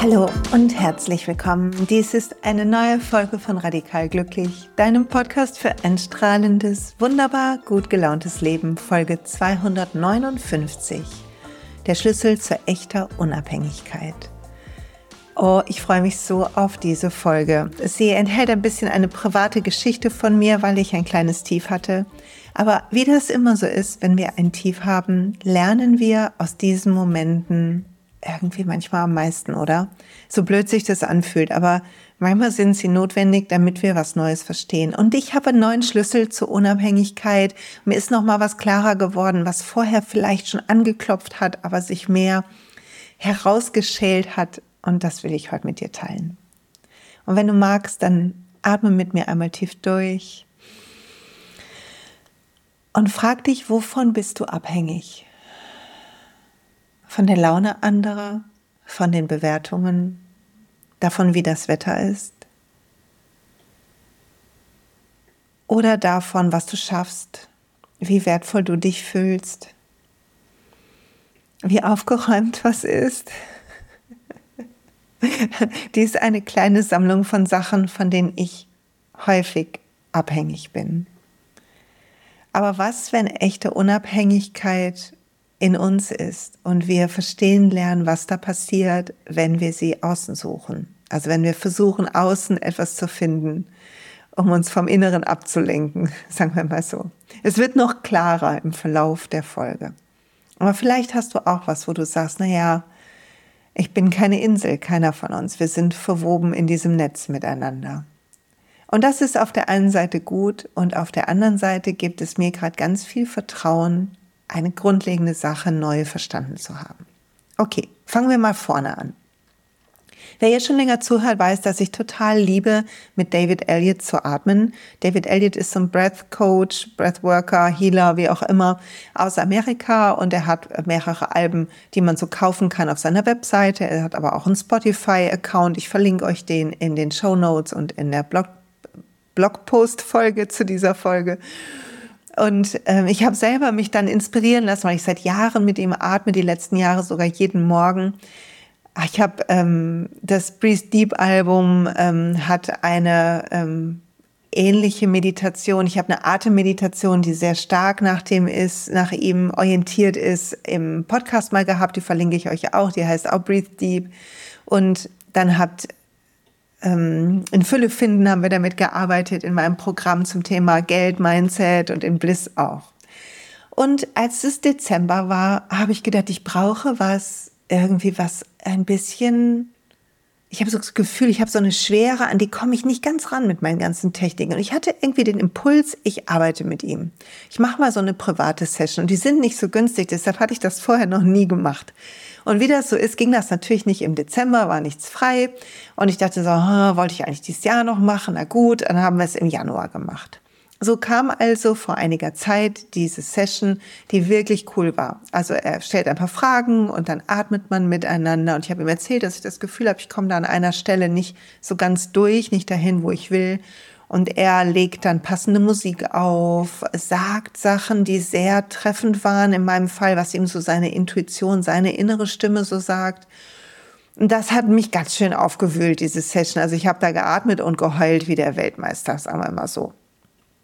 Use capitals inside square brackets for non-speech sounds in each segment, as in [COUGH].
Hallo und herzlich willkommen. Dies ist eine neue Folge von Radikal Glücklich, deinem Podcast für ein strahlendes, wunderbar gut gelauntes Leben, Folge 259. Der Schlüssel zur echter Unabhängigkeit. Oh, ich freue mich so auf diese Folge. Sie enthält ein bisschen eine private Geschichte von mir, weil ich ein kleines Tief hatte. Aber wie das immer so ist, wenn wir ein Tief haben, lernen wir aus diesen Momenten irgendwie manchmal am meisten, oder? So blöd sich das anfühlt, aber manchmal sind sie notwendig, damit wir was Neues verstehen. Und ich habe einen neuen Schlüssel zur Unabhängigkeit. Mir ist noch mal was klarer geworden, was vorher vielleicht schon angeklopft hat, aber sich mehr herausgeschält hat. Und das will ich heute mit dir teilen. Und wenn du magst, dann atme mit mir einmal tief durch und frag dich, wovon bist du abhängig? von der Laune anderer, von den Bewertungen, davon, wie das Wetter ist oder davon, was du schaffst, wie wertvoll du dich fühlst, wie aufgeräumt was ist. [LAUGHS] Dies ist eine kleine Sammlung von Sachen, von denen ich häufig abhängig bin. Aber was, wenn echte Unabhängigkeit in uns ist und wir verstehen lernen, was da passiert, wenn wir sie außen suchen. Also wenn wir versuchen, außen etwas zu finden, um uns vom Inneren abzulenken, [LAUGHS] sagen wir mal so. Es wird noch klarer im Verlauf der Folge. Aber vielleicht hast du auch was, wo du sagst, na ja, ich bin keine Insel, keiner von uns. Wir sind verwoben in diesem Netz miteinander. Und das ist auf der einen Seite gut und auf der anderen Seite gibt es mir gerade ganz viel Vertrauen eine grundlegende Sache neu verstanden zu haben. Okay, fangen wir mal vorne an. Wer jetzt schon länger zuhört, weiß, dass ich total liebe, mit David Elliott zu atmen. David Elliott ist so ein Breath Coach, Breathworker, Healer, wie auch immer, aus Amerika und er hat mehrere Alben, die man so kaufen kann auf seiner Webseite. Er hat aber auch einen Spotify-Account. Ich verlinke euch den in den Show Notes und in der Blog Blogpost-Folge zu dieser Folge. Und ähm, ich habe selber mich dann inspirieren lassen, weil ich seit Jahren mit ihm atme, die letzten Jahre sogar jeden Morgen. Ich habe ähm, das Breathe Deep Album ähm, hat eine ähm, ähnliche Meditation. Ich habe eine Atemmeditation, die sehr stark nach dem ist, nach ihm orientiert ist, im Podcast mal gehabt. Die verlinke ich euch auch. Die heißt auch Breathe Deep. Und dann habt ähm, in Fülle finden haben wir damit gearbeitet in meinem Programm zum Thema Geld, Mindset und in Bliss auch. Und als es Dezember war, habe ich gedacht, ich brauche was, irgendwie was ein bisschen ich habe so das Gefühl, ich habe so eine Schwere, an die komme ich nicht ganz ran mit meinen ganzen Techniken. Und ich hatte irgendwie den Impuls, ich arbeite mit ihm. Ich mache mal so eine private Session und die sind nicht so günstig, deshalb hatte ich das vorher noch nie gemacht. Und wie das so ist, ging das natürlich nicht im Dezember, war nichts frei. Und ich dachte so, wollte ich eigentlich dieses Jahr noch machen? Na gut, dann haben wir es im Januar gemacht. So kam also vor einiger Zeit diese Session, die wirklich cool war. Also er stellt ein paar Fragen und dann atmet man miteinander. Und ich habe ihm erzählt, dass ich das Gefühl habe, ich komme da an einer Stelle nicht so ganz durch, nicht dahin, wo ich will. Und er legt dann passende Musik auf, sagt Sachen, die sehr treffend waren in meinem Fall, was ihm so seine Intuition, seine innere Stimme so sagt. Und das hat mich ganz schön aufgewühlt, diese Session. Also ich habe da geatmet und geheult wie der Weltmeister, sagen wir mal so.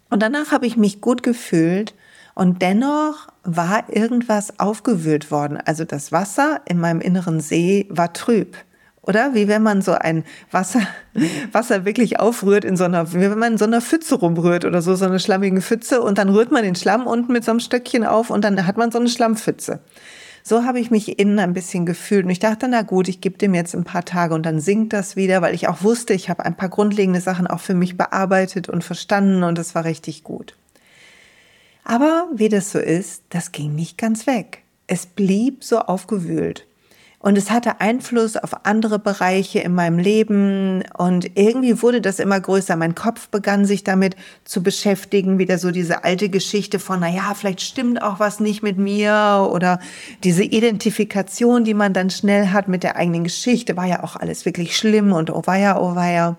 Und danach habe ich mich gut gefühlt und dennoch war irgendwas aufgewühlt worden. Also das Wasser in meinem inneren See war trüb. Oder wie wenn man so ein Wasser, [LAUGHS] Wasser wirklich aufrührt in so einer, wie wenn man in so einer Pfütze rumrührt oder so, so eine schlammigen Pfütze und dann rührt man den Schlamm unten mit so einem Stöckchen auf und dann hat man so eine Schlammpfütze. So habe ich mich innen ein bisschen gefühlt und ich dachte, na gut, ich gebe dem jetzt ein paar Tage und dann sinkt das wieder, weil ich auch wusste, ich habe ein paar grundlegende Sachen auch für mich bearbeitet und verstanden und das war richtig gut. Aber wie das so ist, das ging nicht ganz weg. Es blieb so aufgewühlt. Und es hatte Einfluss auf andere Bereiche in meinem Leben. Und irgendwie wurde das immer größer. Mein Kopf begann sich damit zu beschäftigen. Wieder so diese alte Geschichte von, na ja, vielleicht stimmt auch was nicht mit mir. Oder diese Identifikation, die man dann schnell hat mit der eigenen Geschichte. War ja auch alles wirklich schlimm und oh weia, oh weia.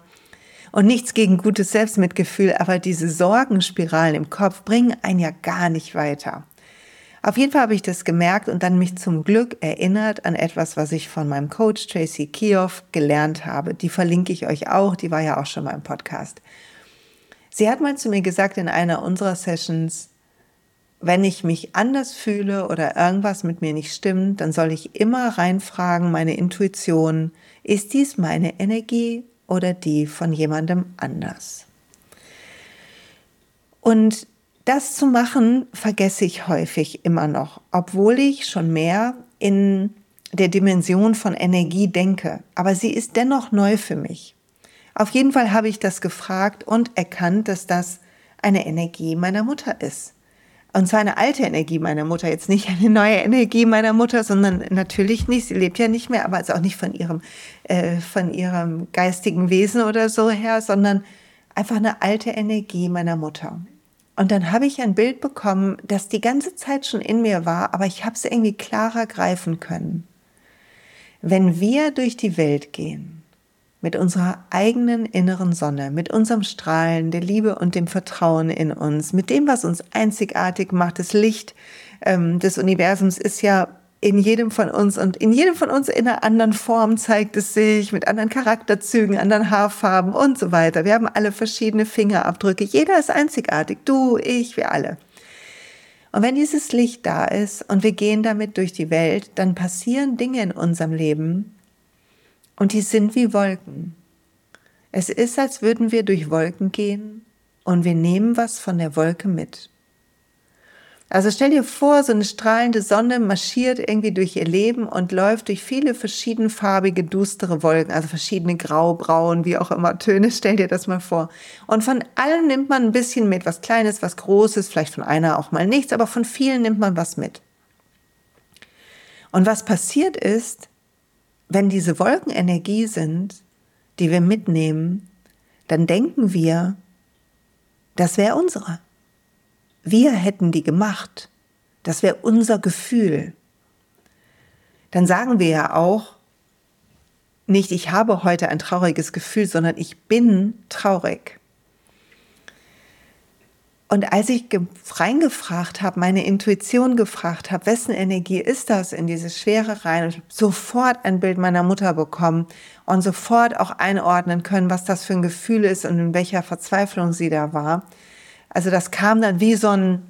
Und nichts gegen gutes Selbstmitgefühl, aber diese Sorgenspiralen im Kopf bringen einen ja gar nicht weiter. Auf jeden Fall habe ich das gemerkt und dann mich zum Glück erinnert an etwas, was ich von meinem Coach Tracy Kioff gelernt habe. Die verlinke ich euch auch, die war ja auch schon mal im Podcast. Sie hat mal zu mir gesagt in einer unserer Sessions, wenn ich mich anders fühle oder irgendwas mit mir nicht stimmt, dann soll ich immer reinfragen, meine Intuition, ist dies meine Energie oder die von jemandem anders? Und das zu machen, vergesse ich häufig immer noch, obwohl ich schon mehr in der Dimension von Energie denke. Aber sie ist dennoch neu für mich. Auf jeden Fall habe ich das gefragt und erkannt, dass das eine Energie meiner Mutter ist. Und zwar eine alte Energie meiner Mutter, jetzt nicht eine neue Energie meiner Mutter, sondern natürlich nicht, sie lebt ja nicht mehr, aber also auch nicht von ihrem, äh, von ihrem geistigen Wesen oder so her, sondern einfach eine alte Energie meiner Mutter. Und dann habe ich ein Bild bekommen, das die ganze Zeit schon in mir war, aber ich habe es irgendwie klarer greifen können. Wenn wir durch die Welt gehen, mit unserer eigenen inneren Sonne, mit unserem Strahlen der Liebe und dem Vertrauen in uns, mit dem, was uns einzigartig macht. Das Licht ähm, des Universums ist ja in jedem von uns und in jedem von uns in einer anderen Form zeigt es sich, mit anderen Charakterzügen, anderen Haarfarben und so weiter. Wir haben alle verschiedene Fingerabdrücke. Jeder ist einzigartig. Du, ich, wir alle. Und wenn dieses Licht da ist und wir gehen damit durch die Welt, dann passieren Dinge in unserem Leben, und die sind wie Wolken. Es ist, als würden wir durch Wolken gehen und wir nehmen was von der Wolke mit. Also stell dir vor, so eine strahlende Sonne marschiert irgendwie durch ihr Leben und läuft durch viele verschiedenfarbige, dustere Wolken, also verschiedene grau, braun, wie auch immer Töne, [LAUGHS] stell dir das mal vor. Und von allen nimmt man ein bisschen mit, was Kleines, was Großes, vielleicht von einer auch mal nichts, aber von vielen nimmt man was mit. Und was passiert ist, wenn diese Wolken Energie sind, die wir mitnehmen, dann denken wir, das wäre unsere. Wir hätten die gemacht. Das wäre unser Gefühl. Dann sagen wir ja auch nicht, ich habe heute ein trauriges Gefühl, sondern ich bin traurig. Und als ich reingefragt habe, meine Intuition gefragt habe, wessen Energie ist das in diese Schwere rein, und sofort ein Bild meiner Mutter bekommen und sofort auch einordnen können, was das für ein Gefühl ist und in welcher Verzweiflung sie da war. Also das kam dann wie so ein,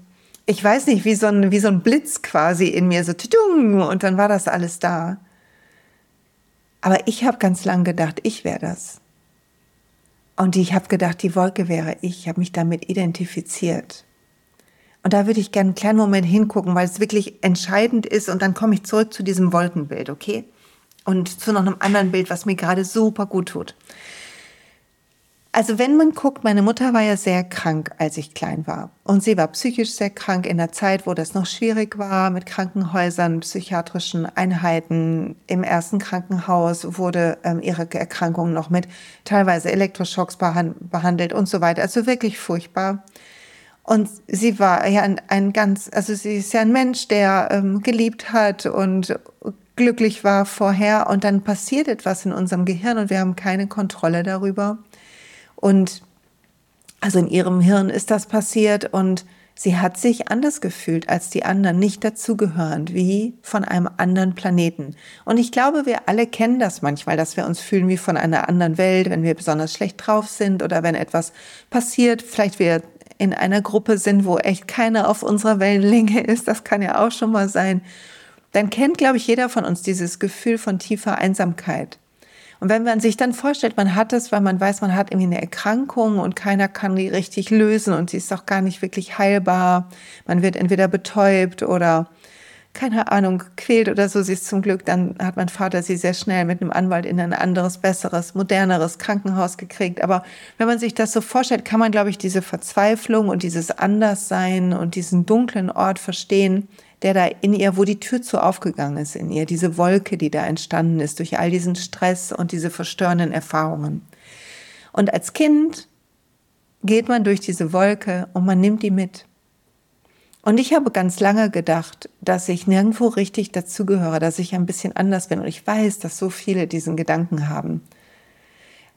ich weiß nicht, wie so ein, wie so ein Blitz quasi in mir, so tudung, und dann war das alles da. Aber ich habe ganz lang gedacht, ich wäre das. Und ich habe gedacht, die Wolke wäre ich, ich habe mich damit identifiziert. Und da würde ich gerne einen kleinen Moment hingucken, weil es wirklich entscheidend ist. Und dann komme ich zurück zu diesem Wolkenbild, okay? Und zu noch einem anderen Bild, was mir gerade super gut tut. Also wenn man guckt, meine Mutter war ja sehr krank, als ich klein war. Und sie war psychisch sehr krank in der Zeit, wo das noch schwierig war mit Krankenhäusern, psychiatrischen Einheiten. Im ersten Krankenhaus wurde ähm, ihre Erkrankung noch mit teilweise Elektroschocks behandelt und so weiter. Also wirklich furchtbar. Und sie war ja ein, ein ganz, also sie ist ja ein Mensch, der ähm, geliebt hat und glücklich war vorher. Und dann passiert etwas in unserem Gehirn und wir haben keine Kontrolle darüber. Und also in ihrem Hirn ist das passiert und sie hat sich anders gefühlt als die anderen, nicht dazugehörend, wie von einem anderen Planeten. Und ich glaube, wir alle kennen das manchmal, dass wir uns fühlen wie von einer anderen Welt, wenn wir besonders schlecht drauf sind oder wenn etwas passiert, vielleicht wir in einer Gruppe sind, wo echt keiner auf unserer Wellenlänge ist, das kann ja auch schon mal sein, dann kennt, glaube ich, jeder von uns dieses Gefühl von tiefer Einsamkeit. Und wenn man sich dann vorstellt, man hat es, weil man weiß, man hat irgendwie eine Erkrankung und keiner kann die richtig lösen und sie ist auch gar nicht wirklich heilbar. Man wird entweder betäubt oder keine Ahnung, quält oder so, sie ist zum Glück, dann hat mein Vater sie sehr schnell mit einem Anwalt in ein anderes, besseres, moderneres Krankenhaus gekriegt. Aber wenn man sich das so vorstellt, kann man, glaube ich, diese Verzweiflung und dieses Anderssein und diesen dunklen Ort verstehen, der da in ihr, wo die Tür zu aufgegangen ist in ihr, diese Wolke, die da entstanden ist durch all diesen Stress und diese verstörenden Erfahrungen. Und als Kind geht man durch diese Wolke und man nimmt die mit. Und ich habe ganz lange gedacht, dass ich nirgendwo richtig dazugehöre, dass ich ein bisschen anders bin. Und ich weiß, dass so viele diesen Gedanken haben.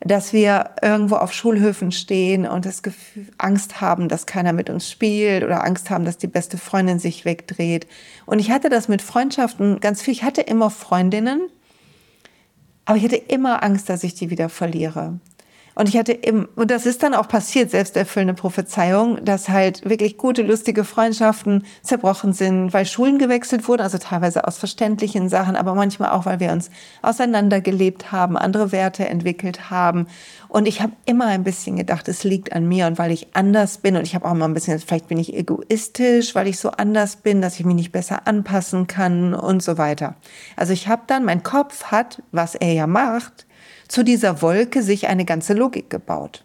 Dass wir irgendwo auf Schulhöfen stehen und das Gefühl, Angst haben, dass keiner mit uns spielt oder Angst haben, dass die beste Freundin sich wegdreht. Und ich hatte das mit Freundschaften ganz viel. Ich hatte immer Freundinnen, aber ich hatte immer Angst, dass ich die wieder verliere. Und ich hatte im, und das ist dann auch passiert, selbsterfüllende Prophezeiung, dass halt wirklich gute, lustige Freundschaften zerbrochen sind, weil Schulen gewechselt wurden, also teilweise aus verständlichen Sachen, aber manchmal auch, weil wir uns auseinandergelebt haben, andere Werte entwickelt haben. Und ich habe immer ein bisschen gedacht, es liegt an mir und weil ich anders bin. Und ich habe auch mal ein bisschen, vielleicht bin ich egoistisch, weil ich so anders bin, dass ich mich nicht besser anpassen kann und so weiter. Also ich habe dann, mein Kopf hat, was er ja macht, zu dieser Wolke sich eine ganze Logik gebaut.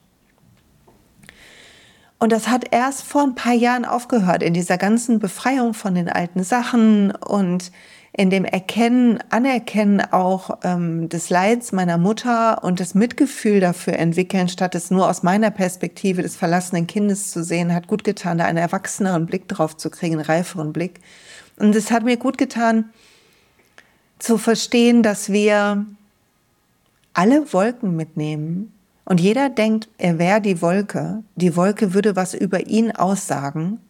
Und das hat erst vor ein paar Jahren aufgehört, in dieser ganzen Befreiung von den alten Sachen und in dem Erkennen, Anerkennen auch ähm, des Leids meiner Mutter und das Mitgefühl dafür entwickeln, statt es nur aus meiner Perspektive des verlassenen Kindes zu sehen, hat gut getan, da einen erwachseneren Blick drauf zu kriegen, einen reiferen Blick. Und es hat mir gut getan, zu verstehen, dass wir alle Wolken mitnehmen und jeder denkt, er wäre die Wolke, die Wolke würde was über ihn aussagen.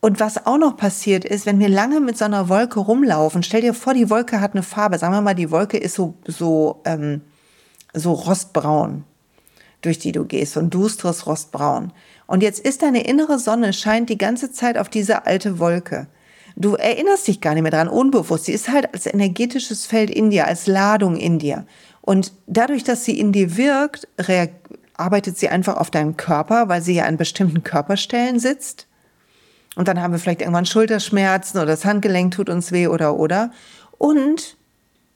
Und was auch noch passiert ist, wenn wir lange mit so einer Wolke rumlaufen, stell dir vor, die Wolke hat eine Farbe, sagen wir mal, die Wolke ist so, so, ähm, so rostbraun, durch die du gehst, so ein dustres Rostbraun. Und jetzt ist deine innere Sonne, scheint die ganze Zeit auf diese alte Wolke. Du erinnerst dich gar nicht mehr dran, unbewusst. Sie ist halt als energetisches Feld in dir, als Ladung in dir. Und dadurch, dass sie in dir wirkt, arbeitet sie einfach auf deinen Körper, weil sie ja an bestimmten Körperstellen sitzt. Und dann haben wir vielleicht irgendwann Schulterschmerzen oder das Handgelenk tut uns weh oder oder. Und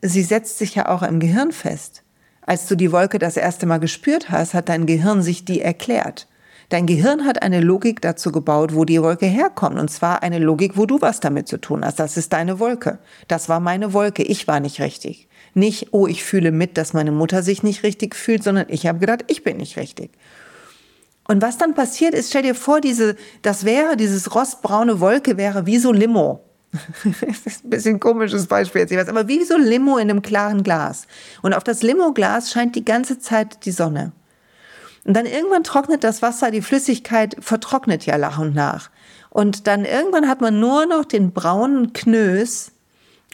sie setzt sich ja auch im Gehirn fest. Als du die Wolke das erste Mal gespürt hast, hat dein Gehirn sich die erklärt. Dein Gehirn hat eine Logik dazu gebaut, wo die Wolke herkommt. Und zwar eine Logik, wo du was damit zu tun hast. Das ist deine Wolke. Das war meine Wolke. Ich war nicht richtig. Nicht, oh, ich fühle mit, dass meine Mutter sich nicht richtig fühlt, sondern ich habe gedacht, ich bin nicht richtig. Und was dann passiert ist, stell dir vor, diese, das wäre, dieses rostbraune Wolke wäre wie so Limo. [LAUGHS] das ist ein bisschen ein komisches Beispiel jetzt, ich aber wie so Limo in einem klaren Glas. Und auf das Limo-Glas scheint die ganze Zeit die Sonne. Und dann irgendwann trocknet das Wasser, die Flüssigkeit vertrocknet ja nach und nach. Und dann irgendwann hat man nur noch den braunen Knös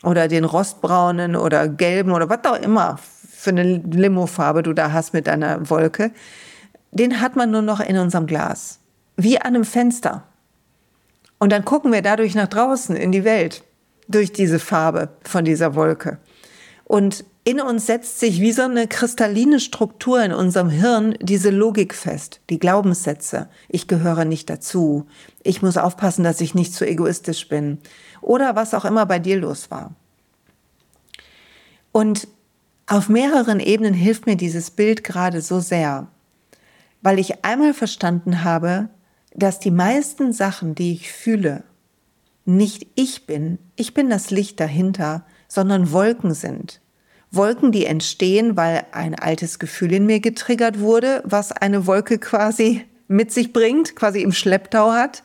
oder den rostbraunen oder gelben oder was auch immer für eine Limofarbe du da hast mit deiner Wolke, den hat man nur noch in unserem Glas. Wie an einem Fenster. Und dann gucken wir dadurch nach draußen in die Welt durch diese Farbe von dieser Wolke. Und in uns setzt sich wie so eine kristalline Struktur in unserem Hirn diese Logik fest, die Glaubenssätze. Ich gehöre nicht dazu. Ich muss aufpassen, dass ich nicht zu egoistisch bin oder was auch immer bei dir los war. Und auf mehreren Ebenen hilft mir dieses Bild gerade so sehr, weil ich einmal verstanden habe, dass die meisten Sachen, die ich fühle, nicht ich bin, ich bin das Licht dahinter, sondern Wolken sind. Wolken, die entstehen, weil ein altes Gefühl in mir getriggert wurde, was eine Wolke quasi mit sich bringt, quasi im Schlepptau hat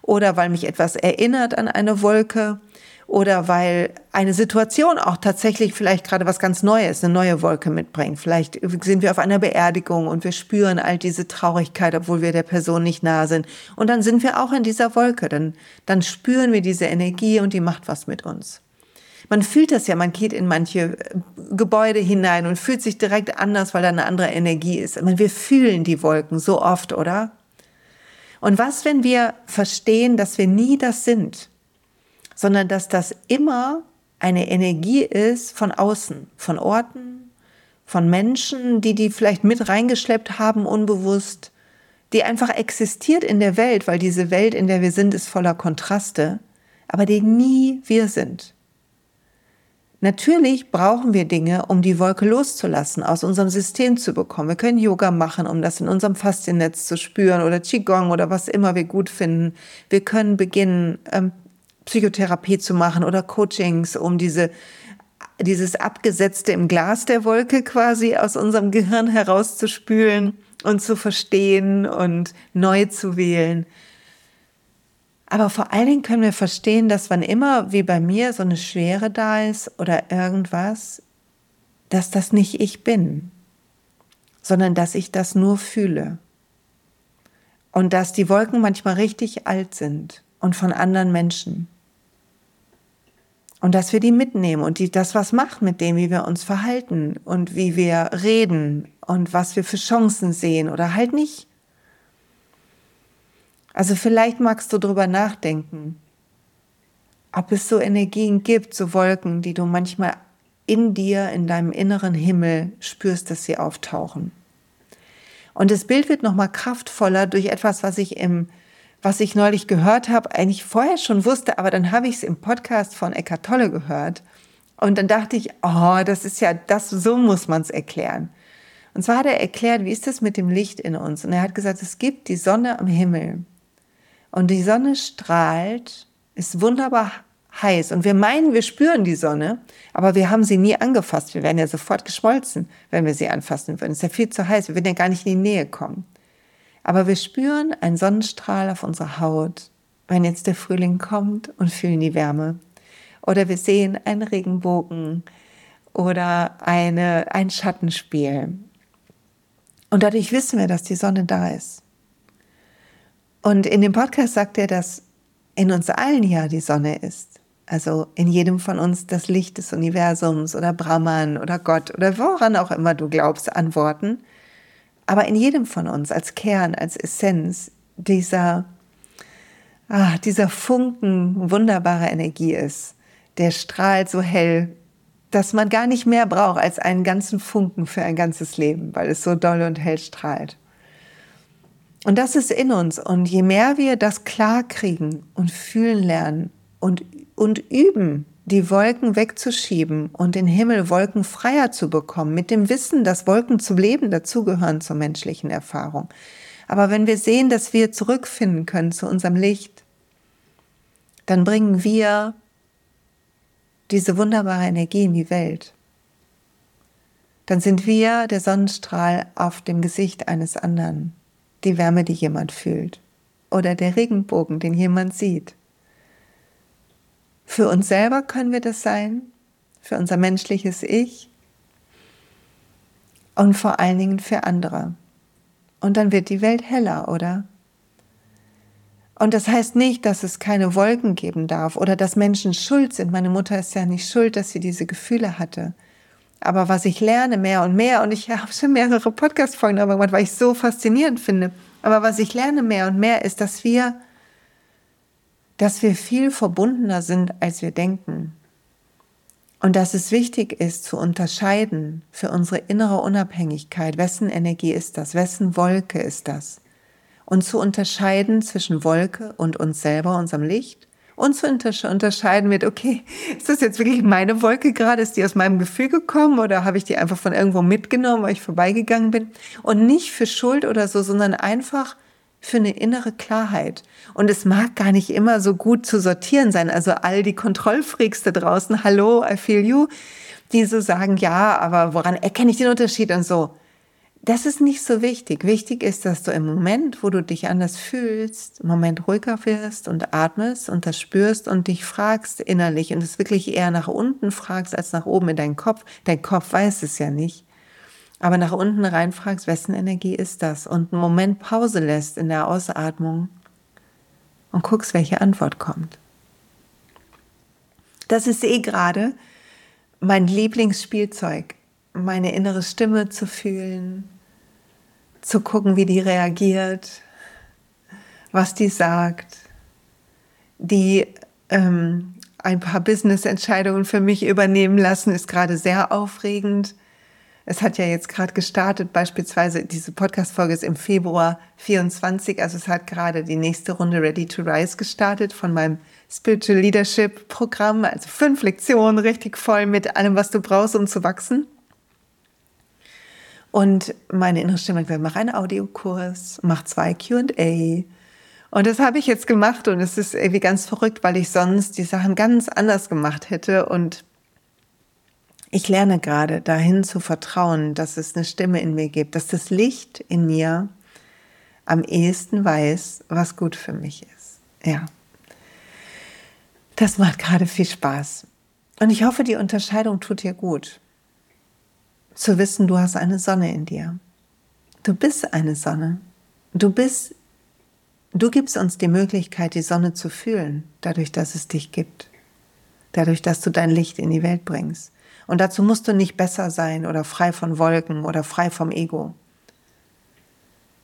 oder weil mich etwas erinnert an eine Wolke oder weil eine Situation auch tatsächlich vielleicht gerade was ganz Neues, eine neue Wolke mitbringt. Vielleicht sind wir auf einer Beerdigung und wir spüren all diese Traurigkeit, obwohl wir der Person nicht nah sind. Und dann sind wir auch in dieser Wolke. Dann, dann spüren wir diese Energie und die macht was mit uns. Man fühlt das ja, man geht in manche Gebäude hinein und fühlt sich direkt anders, weil da eine andere Energie ist. Meine, wir fühlen die Wolken so oft, oder? Und was, wenn wir verstehen, dass wir nie das sind, sondern dass das immer eine Energie ist von außen, von Orten, von Menschen, die die vielleicht mit reingeschleppt haben, unbewusst, die einfach existiert in der Welt, weil diese Welt, in der wir sind, ist voller Kontraste, aber die nie wir sind. Natürlich brauchen wir Dinge, um die Wolke loszulassen, aus unserem System zu bekommen. Wir können Yoga machen, um das in unserem Fasziennetz zu spüren oder Qigong oder was immer wir gut finden. Wir können beginnen, ähm, Psychotherapie zu machen oder Coachings, um diese dieses Abgesetzte im Glas der Wolke quasi aus unserem Gehirn herauszuspülen und zu verstehen und neu zu wählen. Aber vor allen Dingen können wir verstehen, dass wann immer wie bei mir so eine Schwere da ist oder irgendwas, dass das nicht ich bin. sondern dass ich das nur fühle. Und dass die Wolken manchmal richtig alt sind und von anderen Menschen. Und dass wir die mitnehmen und die das was macht mit dem, wie wir uns verhalten und wie wir reden und was wir für Chancen sehen oder halt nicht. Also vielleicht magst du drüber nachdenken, ob es so Energien gibt, so Wolken, die du manchmal in dir, in deinem inneren Himmel spürst, dass sie auftauchen. Und das Bild wird nochmal kraftvoller durch etwas, was ich im, was ich neulich gehört habe, eigentlich vorher schon wusste, aber dann habe ich es im Podcast von Eckart Tolle gehört. Und dann dachte ich, oh, das ist ja, das, so muss man es erklären. Und zwar hat er erklärt, wie ist das mit dem Licht in uns? Und er hat gesagt, es gibt die Sonne am Himmel. Und die Sonne strahlt, ist wunderbar heiß. Und wir meinen, wir spüren die Sonne, aber wir haben sie nie angefasst. Wir werden ja sofort geschmolzen, wenn wir sie anfassen würden. Es ist ja viel zu heiß. Wir würden ja gar nicht in die Nähe kommen. Aber wir spüren einen Sonnenstrahl auf unserer Haut, wenn jetzt der Frühling kommt und fühlen die Wärme. Oder wir sehen einen Regenbogen oder eine, ein Schattenspiel. Und dadurch wissen wir, dass die Sonne da ist. Und in dem Podcast sagt er, dass in uns allen ja die Sonne ist. Also in jedem von uns das Licht des Universums oder Brahman oder Gott oder woran auch immer du glaubst, antworten. Aber in jedem von uns als Kern, als Essenz dieser, ah, dieser Funken wunderbarer Energie ist, der strahlt so hell, dass man gar nicht mehr braucht als einen ganzen Funken für ein ganzes Leben, weil es so doll und hell strahlt. Und das ist in uns. Und je mehr wir das klar kriegen und fühlen lernen und und üben, die Wolken wegzuschieben und den Himmel wolkenfreier zu bekommen, mit dem Wissen, dass Wolken zum Leben dazugehören zur menschlichen Erfahrung. Aber wenn wir sehen, dass wir zurückfinden können zu unserem Licht, dann bringen wir diese wunderbare Energie in die Welt. Dann sind wir der Sonnenstrahl auf dem Gesicht eines anderen, die Wärme, die jemand fühlt, oder der Regenbogen, den jemand sieht. Für uns selber können wir das sein, für unser menschliches Ich und vor allen Dingen für andere. Und dann wird die Welt heller, oder? Und das heißt nicht, dass es keine Wolken geben darf oder dass Menschen schuld sind. Meine Mutter ist ja nicht schuld, dass sie diese Gefühle hatte. Aber was ich lerne mehr und mehr, und ich habe schon mehrere Podcast-Folgen darüber gemacht, weil ich es so faszinierend finde, aber was ich lerne mehr und mehr ist, dass wir dass wir viel verbundener sind, als wir denken. Und dass es wichtig ist zu unterscheiden für unsere innere Unabhängigkeit, wessen Energie ist das, wessen Wolke ist das. Und zu unterscheiden zwischen Wolke und uns selber, unserem Licht. Und zu unterscheiden mit, okay, ist das jetzt wirklich meine Wolke gerade? Ist die aus meinem Gefühl gekommen oder habe ich die einfach von irgendwo mitgenommen, weil ich vorbeigegangen bin? Und nicht für Schuld oder so, sondern einfach für eine innere Klarheit. Und es mag gar nicht immer so gut zu sortieren sein. Also all die Kontrollfreaks da draußen, hallo, I feel you, die so sagen, ja, aber woran erkenne ich den Unterschied und so. Das ist nicht so wichtig. Wichtig ist, dass du im Moment, wo du dich anders fühlst, im Moment ruhiger wirst und atmest und das spürst und dich fragst innerlich und es wirklich eher nach unten fragst als nach oben in deinen Kopf. Dein Kopf weiß es ja nicht aber nach unten reinfragst, wessen Energie ist das? Und einen Moment Pause lässt in der Ausatmung und guckst, welche Antwort kommt. Das ist eh gerade mein Lieblingsspielzeug, meine innere Stimme zu fühlen, zu gucken, wie die reagiert, was die sagt, die ähm, ein paar Business-Entscheidungen für mich übernehmen lassen, ist gerade sehr aufregend es hat ja jetzt gerade gestartet, beispielsweise diese Podcast-Folge ist im Februar 24, also es hat gerade die nächste Runde Ready to Rise gestartet von meinem Spiritual Leadership Programm, also fünf Lektionen, richtig voll mit allem, was du brauchst, um zu wachsen. Und meine innere Stimme hat gesagt, mach einen Audiokurs, mach zwei Q&A. Und das habe ich jetzt gemacht und es ist irgendwie ganz verrückt, weil ich sonst die Sachen ganz anders gemacht hätte und ich lerne gerade dahin zu vertrauen, dass es eine Stimme in mir gibt, dass das Licht in mir am ehesten weiß, was gut für mich ist. Ja. Das macht gerade viel Spaß. Und ich hoffe, die Unterscheidung tut dir gut. Zu wissen, du hast eine Sonne in dir. Du bist eine Sonne. Du bist, du gibst uns die Möglichkeit, die Sonne zu fühlen, dadurch, dass es dich gibt. Dadurch, dass du dein Licht in die Welt bringst. Und dazu musst du nicht besser sein oder frei von Wolken oder frei vom Ego.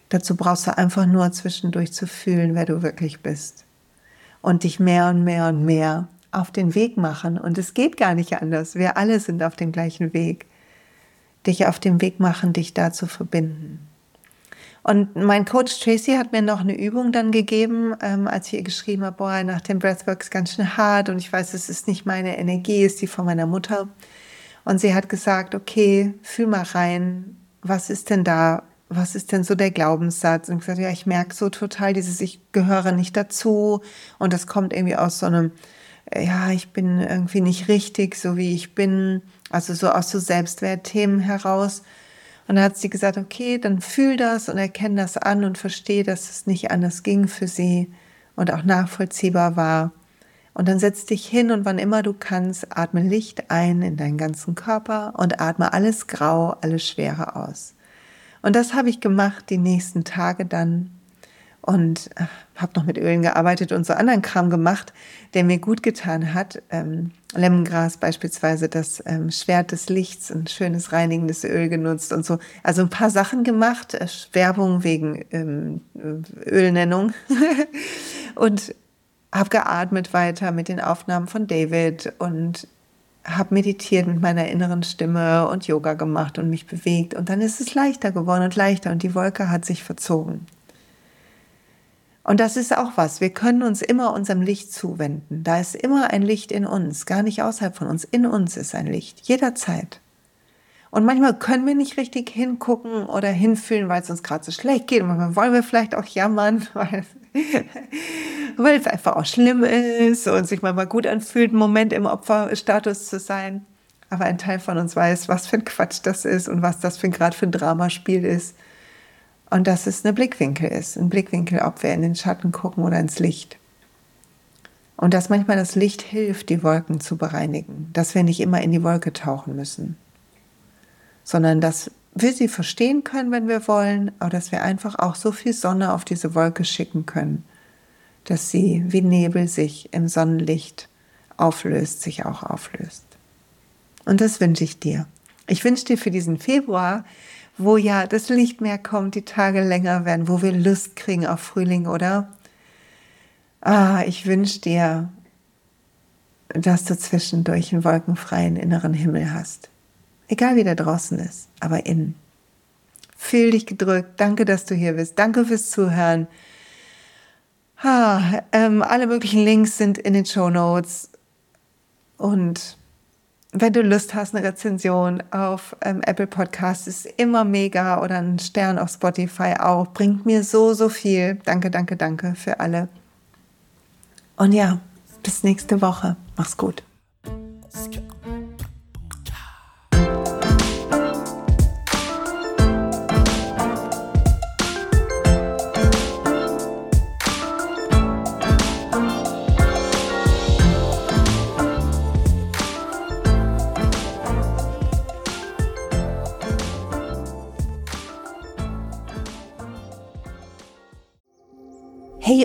Dazu brauchst du einfach nur zwischendurch zu fühlen, wer du wirklich bist. Und dich mehr und mehr und mehr auf den Weg machen. Und es geht gar nicht anders. Wir alle sind auf dem gleichen Weg. Dich auf dem Weg machen, dich da zu verbinden. Und mein Coach Tracy hat mir noch eine Übung dann gegeben, ähm, als ich ihr geschrieben habe, boah, nach dem Breathwork ist ganz schön hart und ich weiß, es ist nicht meine Energie, es ist die von meiner Mutter. Und sie hat gesagt, okay, fühl mal rein, was ist denn da, was ist denn so der Glaubenssatz? Und gesagt, ja, ich merke so total dieses, ich gehöre nicht dazu und das kommt irgendwie aus so einem, ja, ich bin irgendwie nicht richtig, so wie ich bin, also so aus so Selbstwertthemen heraus. Und dann hat sie gesagt, okay, dann fühl das und erkenn das an und verstehe, dass es nicht anders ging für sie und auch nachvollziehbar war. Und dann setz dich hin und wann immer du kannst, atme Licht ein in deinen ganzen Körper und atme alles Grau, alles Schwere aus. Und das habe ich gemacht die nächsten Tage dann und äh, habe noch mit Ölen gearbeitet und so anderen Kram gemacht, der mir gut getan hat. Ähm, Lemongras beispielsweise, das ähm, Schwert des Lichts, ein schönes reinigendes Öl genutzt und so. Also ein paar Sachen gemacht, äh, Werbung wegen ähm, Ölnennung [LAUGHS] und habe geatmet weiter mit den Aufnahmen von David und habe meditiert mit meiner inneren Stimme und Yoga gemacht und mich bewegt und dann ist es leichter geworden und leichter und die Wolke hat sich verzogen. Und das ist auch was. Wir können uns immer unserem Licht zuwenden. Da ist immer ein Licht in uns, gar nicht außerhalb von uns. In uns ist ein Licht, jederzeit. Und manchmal können wir nicht richtig hingucken oder hinfühlen, weil es uns gerade so schlecht geht. Manchmal wollen wir vielleicht auch jammern, [LAUGHS] weil, es einfach auch schlimm ist und sich manchmal gut anfühlt, einen Moment im Opferstatus zu sein. Aber ein Teil von uns weiß, was für ein Quatsch das ist und was das für gerade für ein Dramaspiel ist. Und dass es eine Blickwinkel ist, ein Blickwinkel, ob wir in den Schatten gucken oder ins Licht. Und dass manchmal das Licht hilft, die Wolken zu bereinigen, dass wir nicht immer in die Wolke tauchen müssen, sondern dass wir sie verstehen können, wenn wir wollen, aber dass wir einfach auch so viel Sonne auf diese Wolke schicken können, dass sie wie Nebel sich im Sonnenlicht auflöst, sich auch auflöst. Und das wünsche ich dir. Ich wünsche dir für diesen Februar wo ja das Licht mehr kommt, die Tage länger werden, wo wir Lust kriegen auf Frühling, oder? Ah, ich wünsche dir, dass du zwischendurch einen wolkenfreien inneren Himmel hast. Egal wie der draußen ist, aber innen. Fühl dich gedrückt. Danke, dass du hier bist. Danke fürs Zuhören. Ah, ähm, alle möglichen Links sind in den Show Notes. Und wenn du Lust hast, eine Rezension auf ähm, Apple Podcasts ist immer mega oder ein Stern auf Spotify auch. Bringt mir so, so viel. Danke, danke, danke für alle. Und ja, bis nächste Woche. Mach's gut.